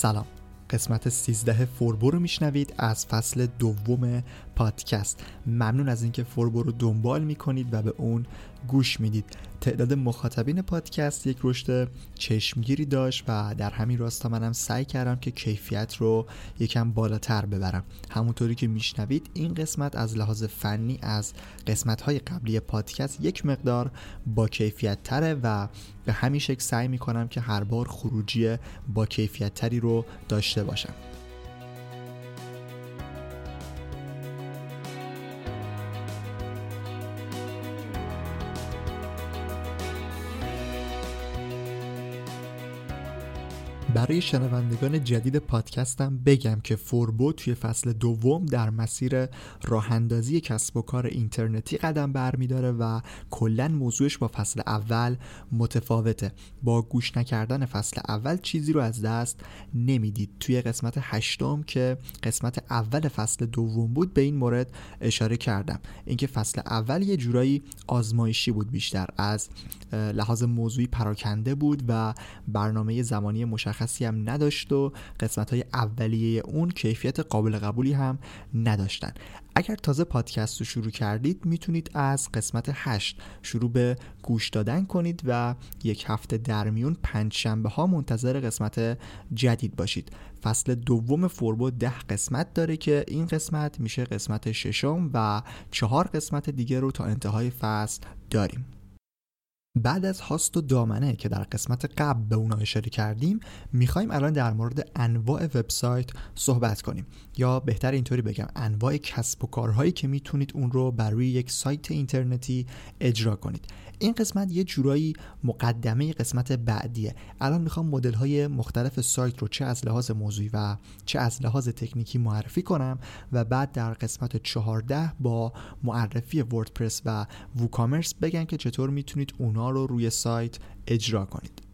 سلام. قسمت 13 فوربو رو میشنوید از فصل دوم پادکست. ممنون از اینکه فوربو رو دنبال می‌کنید و به اون گوش می‌دید. تعداد مخاطبین پادکست یک رشد چشمگیری داشت و در همین راستا منم سعی کردم که کیفیت رو یکم بالاتر ببرم. همونطوری که میشنوید این قسمت از لحاظ فنی از قسمت های قبلی پادکست یک مقدار با کیفیت تره و به همین شکل سعی می‌کنم که هر بار خروجی با کیفیت تری رو داشته باشم. برای شنوندگان جدید پادکستم بگم که فوربو توی فصل دوم در مسیر راه اندازی کسب و کار اینترنتی قدم برمیداره و کلا موضوعش با فصل اول متفاوته. با گوش نکردن فصل اول چیزی رو از دست نمی‌دید. توی قسمت هشتم که قسمت اول فصل دوم بود به این مورد اشاره کردم. اینکه فصل اول یه جورایی آزمایشی بود بیشتر از لحاظ موضوعی پراکنده بود و برنامه زمانی مشخص مشخصی هم نداشت و قسمت های اولیه اون کیفیت قابل قبولی هم نداشتن. اگر تازه پادکست رو شروع کردید می‌تونید از قسمت 8 شروع به گوش دادن کنید و یک هفته در میون پنج شنبه ها منتظر قسمت جدید باشید. فصل دوم فوربو ده قسمت داره که این قسمت میشه قسمت ششم و چهار قسمت دیگه رو تا انتهای فصل داریم. بعد از هاست و دامنه که در قسمت قبل به اونا اشاره کردیم می‌خوایم الان در مورد انواع وبسایت صحبت کنیم. یا بهتر اینطوری بگم انواع کسب و کارهایی که می‌تونید اون رو بر روی یک سایت اینترنتی اجرا کنید. این قسمت یه جورایی مقدمه قسمت بعدیه. الان می‌خوام مدل های مختلف سایت رو چه از لحاظ موضوعی و چه از لحاظ تکنیکی معرفی کنم و بعد در قسمت 14 با معرفی وردپرس و ووکامرس بگن که چطور می‌تونید اونا رو روی سایت اجرا کنید.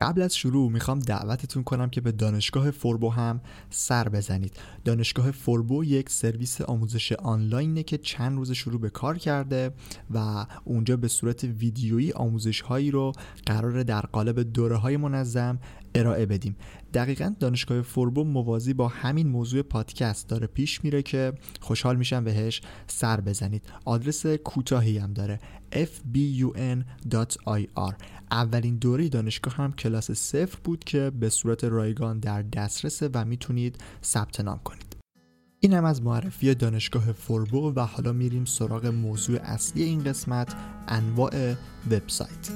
قبل از شروع می‌خوام دعوتتون کنم که به دانشگاه فوربو هم سر بزنید. دانشگاه فوربو یک سرویس آموزش آنلاینه که چند روز شروع به کار کرده و اونجا به صورت ویدیویی آموزش هایی رو قرار در قالب دوره های منظم ارائه بدیم. دقیقا دانشگاه فوربو موازی با همین موضوع پادکست داره پیش میره که خوشحال میشم بهش سر بزنید. آدرس کوتاهی هم داره. Fbun.ir اولین دوره دانشگاه هم کلاس صفر بود که به صورت رایگان در دسترسه و می‌تونید ثبت نام کنید. این هم از معرفی دانشگاه فوربو و حالا میریم سراغ موضوع اصلی این قسمت انواع وبسایت.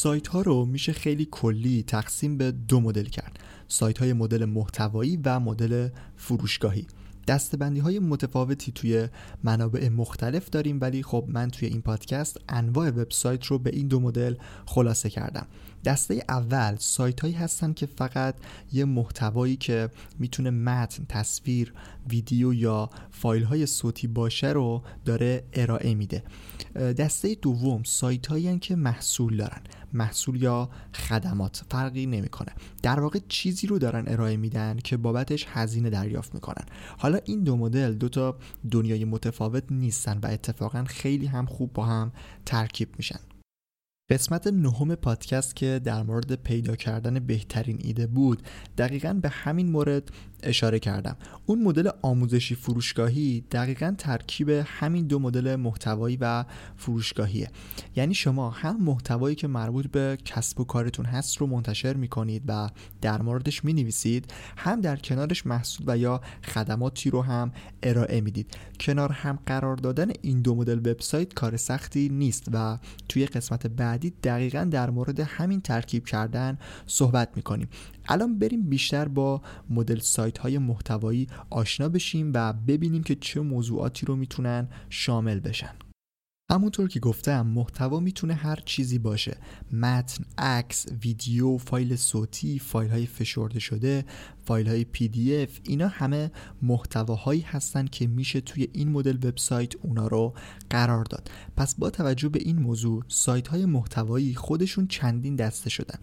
سایت ها رو میشه خیلی کلی تقسیم به دو مدل کرد. سایت های مدل محتوایی و مدل فروشگاهی. دستبندی های متفاوتی توی منابع مختلف داریم ولی خب من توی این پادکست انواع وبسایت رو به این دو مدل خلاصه کردم. دسته اول سایت هایی هستن که فقط یه محتوایی که می‌تونه متن، تصویر، ویدیو یا فایل های صوتی باشه رو داره ارائه میده. دسته دوم سایت هایی که محصول دارن. محصول یا خدمات فرقی نمی‌کنه. در واقع چیزی رو دارن ارائه میدن که بابتش هزینه دریافت می‌کنن. حالا این دو مدل دو تا دنیای متفاوت نیستن و اتفاقا خیلی هم خوب با هم ترکیب میشن. قسمت نهم پادکست که در مورد پیدا کردن بهترین ایده بود دقیقا به همین مورد اشاره کردم. اون مدل آموزشی فروشگاهی دقیقا ترکیب همین دو مدل محتوایی و فروشگاهیه. یعنی شما هم محتوایی که مربوط به کسب و کارتون هست رو منتشر می‌کنید و در موردش می‌نویسید هم در کنارش محصول و یا خدماتی رو هم ارائه می‌دید. کنار هم قرار دادن این دو مدل وبسایت کار سختی نیست و توی قسمت بعدی دقیقا در مورد همین ترکیب کردن صحبت می‌کنیم. الان بریم بیشتر با مدل سایت های محتوایی آشنا بشیم و ببینیم که چه موضوعاتی رو می‌تونن شامل بشن. همونطور که گفتم محتوا می‌تونه هر چیزی باشه. متن، عکس، ویدیو، فایل صوتی، فایل های فشرده شده، فایل های PDF اینا همه محتواهایی هستن که میشه توی این مدل وبسایت اونا رو قرار داد. پس با توجه به این موضوع سایت های محتوایی خودشون چندین دسته شدن.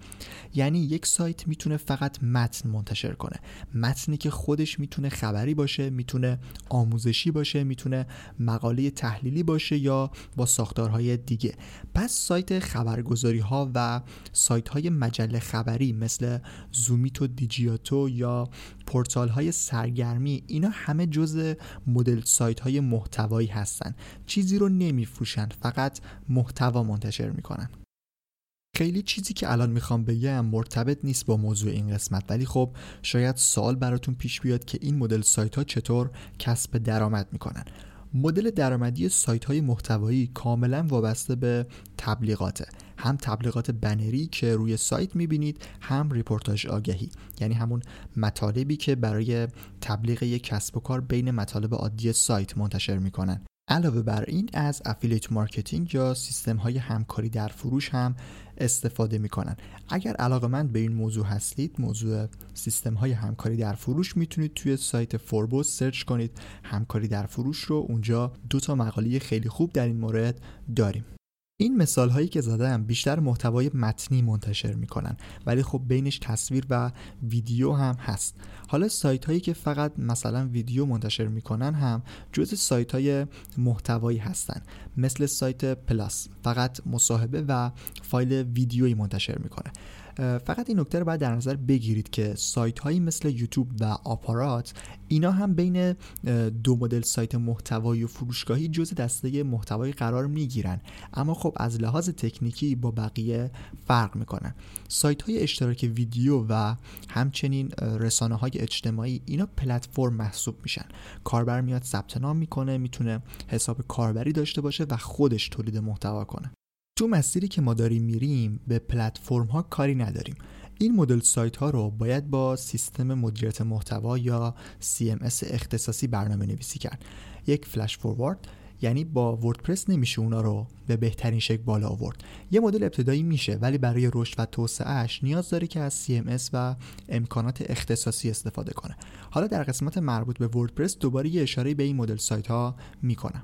یعنی یک سایت می‌تونه فقط متن منتشر کنه. متنی که خودش می‌تونه خبری باشه می‌تونه آموزشی باشه می‌تونه مقاله تحلیلی باشه یا با ساختارهای دیگه. پس سایت خبرگزاری ها و سایت های مجله خبری مثل زومیتو دیجیاتو یا پورتال های سرگرمی اینا همه جز مدل سایت های محتوایی هستن. چیزی رو نمیفروشن فقط محتوا منتشر می‌کنن. خیلی چیزی که الان می‌خوام بگم مرتبط نیست با موضوع این قسمت ولی خب شاید سوال براتون پیش بیاد که این مدل سایت ها چطور کسب درآمد می‌کنن. مدل درآمدی سایت های محتوایی کاملا وابسته به تبلیغاته. هم تبلیغات بنری که روی سایت می‌بینید هم رپورتاژ آگهی. یعنی همون مطالبی که برای تبلیغ یک کسب و کار بین مطالب عادی سایت منتشر می‌کنن. علاوه بر این از affiliate marketing یا سیستم های همکاری در فروش هم استفاده می‌کنن. اگر علاقه من به این موضوع هستید موضوع سیستم های همکاری در فروش می‌تونید توی سایت فوربوس سرچ کنید. همکاری در فروش رو اونجا دو تا مقاله خیلی خوب در این مورد داریم. این مثال هایی که زدم بیشتر محتوای متنی منتشر می‌کنن ولی خب بینش تصویر و ویدیو هم هست. حالا سایت هایی که فقط مثلا ویدیو منتشر می‌کنن هم جز سایت های محتوایی هستن. مثل سایت پلاس فقط مصاحبه و فایل ویدیویی منتشر می‌کنه. فقط این نکته رو باید در نظر بگیرید که سایت هایی مثل یوتیوب و آپارات اینا هم بین دو مدل سایت محتوایی و فروشگاهی جز دسته محتوایی قرار می‌گیرن. اما خب از لحاظ تکنیکی با بقیه فرق می‌کنن سایت های اشتراک ویدیو و همچنین رسانه های اجتماعی اینا پلتفرم محسوب میشن. کاربر میاد ثبت نام می‌کنه می‌تونه حساب کاربری داشته باشه و خودش تولید محتوا کنه. تو مسیری که ما داریم میریم به پلتفرم ها کاری نداریم. این مدل سایت ها رو باید با سیستم مدیریت محتوا یا CMS اختصاصی برنامه نویسی کرد. یک فلش فوروارد یعنی با وردپرس نمیشه اونا رو به بهترین شکل بالا آورد. یه مدل ابتدایی میشه ولی برای رشد و توسعهش نیاز داره که از CMS و امکانات اختصاصی استفاده کنه. حالا در قسمت مربوط به وردپرس دوباره یه اشاره به این مدل سایت ها می‌کنم.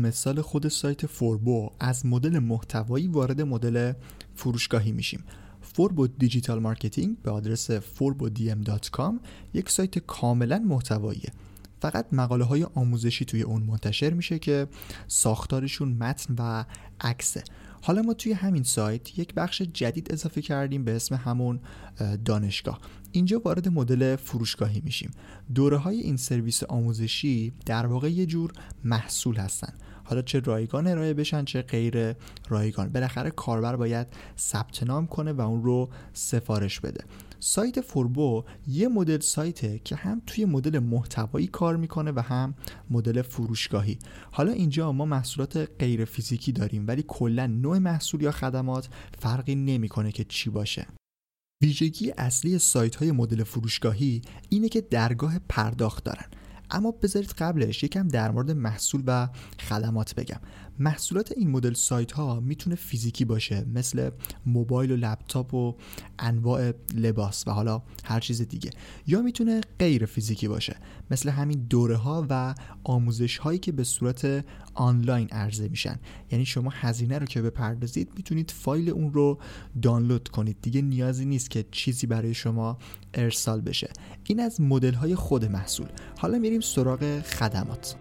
مثال خود سایت فوربو از مدل محتوایی وارد مدل فروشگاهی میشیم. فوربو digital marketing به آدرس forbodm.com یک سایت کاملا محتواییه. فقط مقاله های آموزشی توی اون منتشر میشه که ساختارشون متن و عکسه. حالا ما توی همین سایت یک بخش جدید اضافه کردیم به اسم همون دانشگاه. اینجا وارد مدل فروشگاهی میشیم. دوره های این سرویس آموزشی در واقع یه جور محصول هستن. حالا چه رایگان ارائه بشن چه غیر رایگان. بالاخره کاربر باید ثبت نام کنه و اون رو سفارش بده. سایت فوربو یه مدل سایته که هم توی مدل محتوایی کار می‌کنه و هم مدل فروشگاهی. حالا اینجا ما محصولات غیر فیزیکی داریم ولی کلا نوع محصول یا خدمات فرقی نمی‌کنه که چی باشه. ویژگی اصلی سایت های مدل فروشگاهی اینه که درگاه پرداخت دارن. اما بذارید قبلش یکم در مورد محصول و خدمات بگم. محصولات این مدل سایت ها می‌تونه فیزیکی باشه مثل موبایل و لپتاپ و انواع لباس و حالا هر چیز دیگه. یا می‌تونه غیر فیزیکی باشه مثل همین دوره ها و آموزش هایی که به صورت آنلاین عرضه میشن. یعنی شما هزینه رو که بپردازید می‌تونید فایل اون رو دانلود کنید. دیگه نیازی نیست که چیزی برای شما ارسال بشه. این از مدل های خود محصول. حالا میریم سراغ خدمات.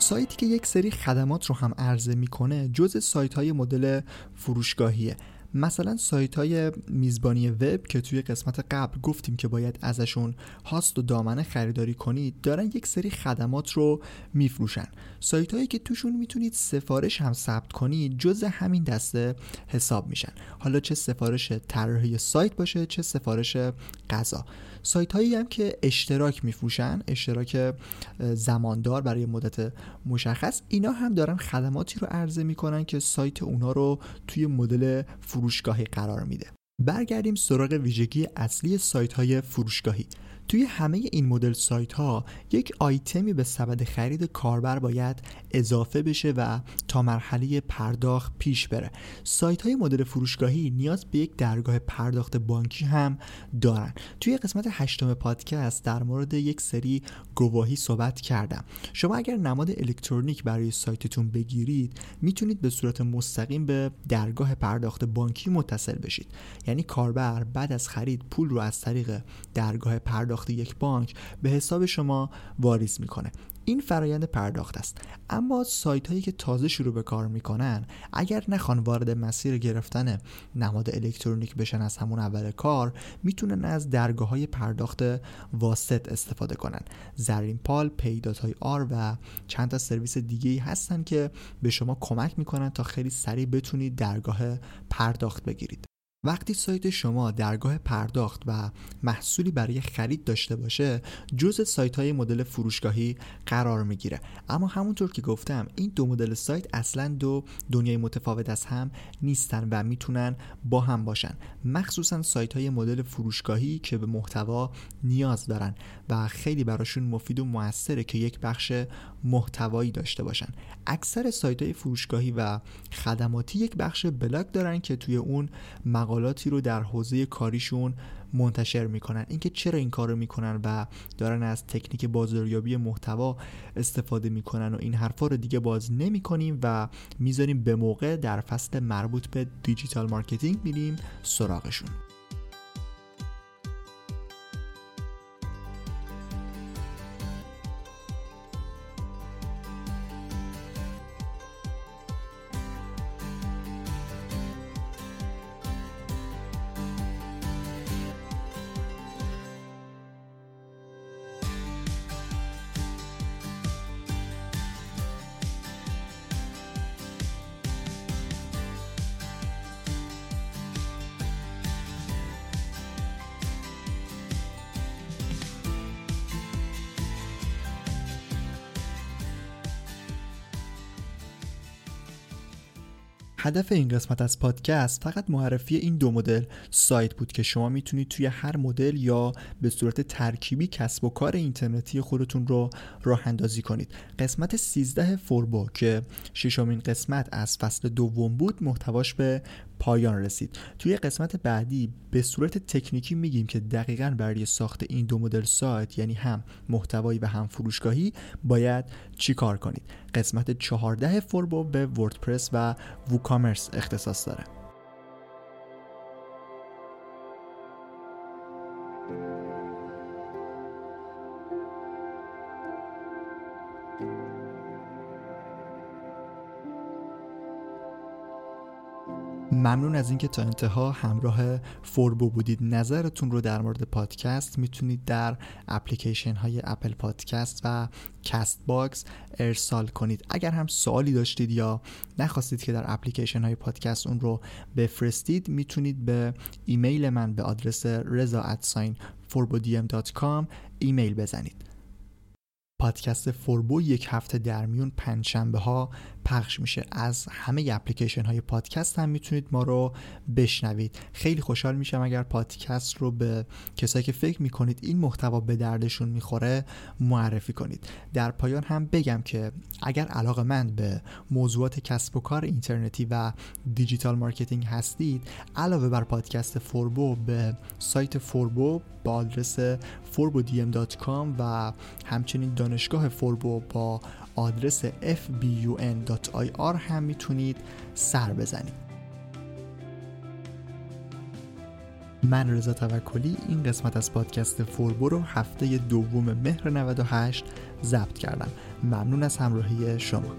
سایتی که یک سری خدمات رو هم عرضه می‌کنه جز سایت های مدل فروشگاهیه. مثلا سایت های میزبانی وب که توی قسمت قبل گفتیم که باید ازشون هاست و دامنه خریداری کنید دارن یک سری خدمات رو میفروشن. سایت هایی که توشون می‌تونید سفارش هم ثبت کنید جز همین دسته حساب میشن. حالا چه سفارش طراحی سایت باشه چه سفارش غذا. سایت هایی هم که اشتراک میفروشن اشتراک زماندار برای مدت مشخص اینا هم دارن خدماتی رو عرضه می‌کنن که سایت اونا رو توی مدل فروشگاهی قرار میده. برگردیم سراغ ویژگی اصلی سایت های فروشگاهی. توی همه این مدل سایت ها یک آیتمی به سبد خرید کاربر باید اضافه بشه و تا مرحله پرداخت پیش بره. سایت های مدل فروشگاهی نیاز به یک درگاه پرداخت بانکی هم دارن. توی قسمت هشتم پادکست در مورد یک سری گواهی صحبت کردم. شما اگر نماد الکترونیک برای سایتتون بگیرید می‌تونید به صورت مستقیم به درگاه پرداخت بانکی متصل بشید. یعنی کاربر بعد از خرید پول رو از طریق درگاه پرداخت یک بانک به حساب شما واریز می‌کنه. این فرایند پرداخت است. اما سایت هایی که تازه شروع به کار می‌کنن اگر نخوان وارد مسیر گرفتن نماد الکترونیک بشن از همون اول کار می‌تونن از درگاه های پرداخت واسط استفاده کنن. زرین پال پیدات های آر و چند تا سرویس دیگه هستن که به شما کمک می‌کنن تا خیلی سریع بتونید درگاه پرداخت بگیرید. وقتی سایت شما درگاه پرداخت و محصولی برای خرید داشته باشه جز سایت های مدل فروشگاهی قرار می‌گیره. اما همونطور که گفتم این دو مدل سایت اصلا دو دنیای متفاوت از هم نیستن و می‌تونن با هم باشن. مخصوصا سایت های مدل فروشگاهی که به محتوا نیاز دارن و خیلی براشون مفید و موثره که یک بخش محتوایی داشته باشن. اکثر سایت های فروشگاهی و خدماتی یک بخش بلاگ دارن که توی اون مقالاتی رو در حوزه کاریشون منتشر می‌کنن. اینکه چرا این کارو می‌کنن و دارن از تکنیک بازاریابی محتوا استفاده می‌کنن و این حرفا رو دیگه باز نمی‌کنیم و می‌ذاریم به موقع در فصل مربوط به digital marketing میریم سراغشون. هدف این قسمت از پادکست فقط معرفی این دو مدل سایت بود که شما می‌تونید توی هر مدل یا به صورت ترکیبی کسب و کار اینترنتی خودتون رو راه اندازی کنید. قسمت 13 فوربو که ششمین قسمت از فصل دوم بود محتواش به پایان رسید. توی قسمت بعدی به صورت تکنیکی میگیم که دقیقا برای ساخت این دو مدل سایت یعنی هم محتوایی و هم فروشگاهی باید چی کار کنید؟ قسمت 14 فوربو به وردپرس و ووکامرس اختصاص داره. ممنون از اینکه تا انتها همراه فوربو بودید. نظرتون رو در مورد پادکست می‌تونید در اپلیکیشن های Apple Podcast و Castbox ارسال کنید. اگر هم سوالی داشتید یا نخواستید که در اپلیکیشن های پادکست اون رو بفرستید می‌تونید به ایمیل من به آدرس رضا ایمیل بزنید. پادکست فوربو یک هفته در میون پنجشنبه ها پخش میشه. از همه اپلیکیشن های پادکست هم می‌تونید ما رو بشنوید. خیلی خوشحال میشم اگر پادکست رو به کسایی که فکر می‌کنید این محتوا به دردشون می‌خوره معرفی کنید. در پایان هم بگم که اگر علاقه‌مند به موضوعات کسب و کار اینترنتی و digital marketing هستید علاوه بر پادکست فوربو به سایت فوربو با آدرس forbodm.com و همچنین دانشگاه فوربو با آدرس fbun.ir هم می‌تونید سر بزنید. من رضا توکلی این قسمت از پادکست فوربو رو هفته دوم مهر 98 ضبط کردم. ممنون از همراهی شما.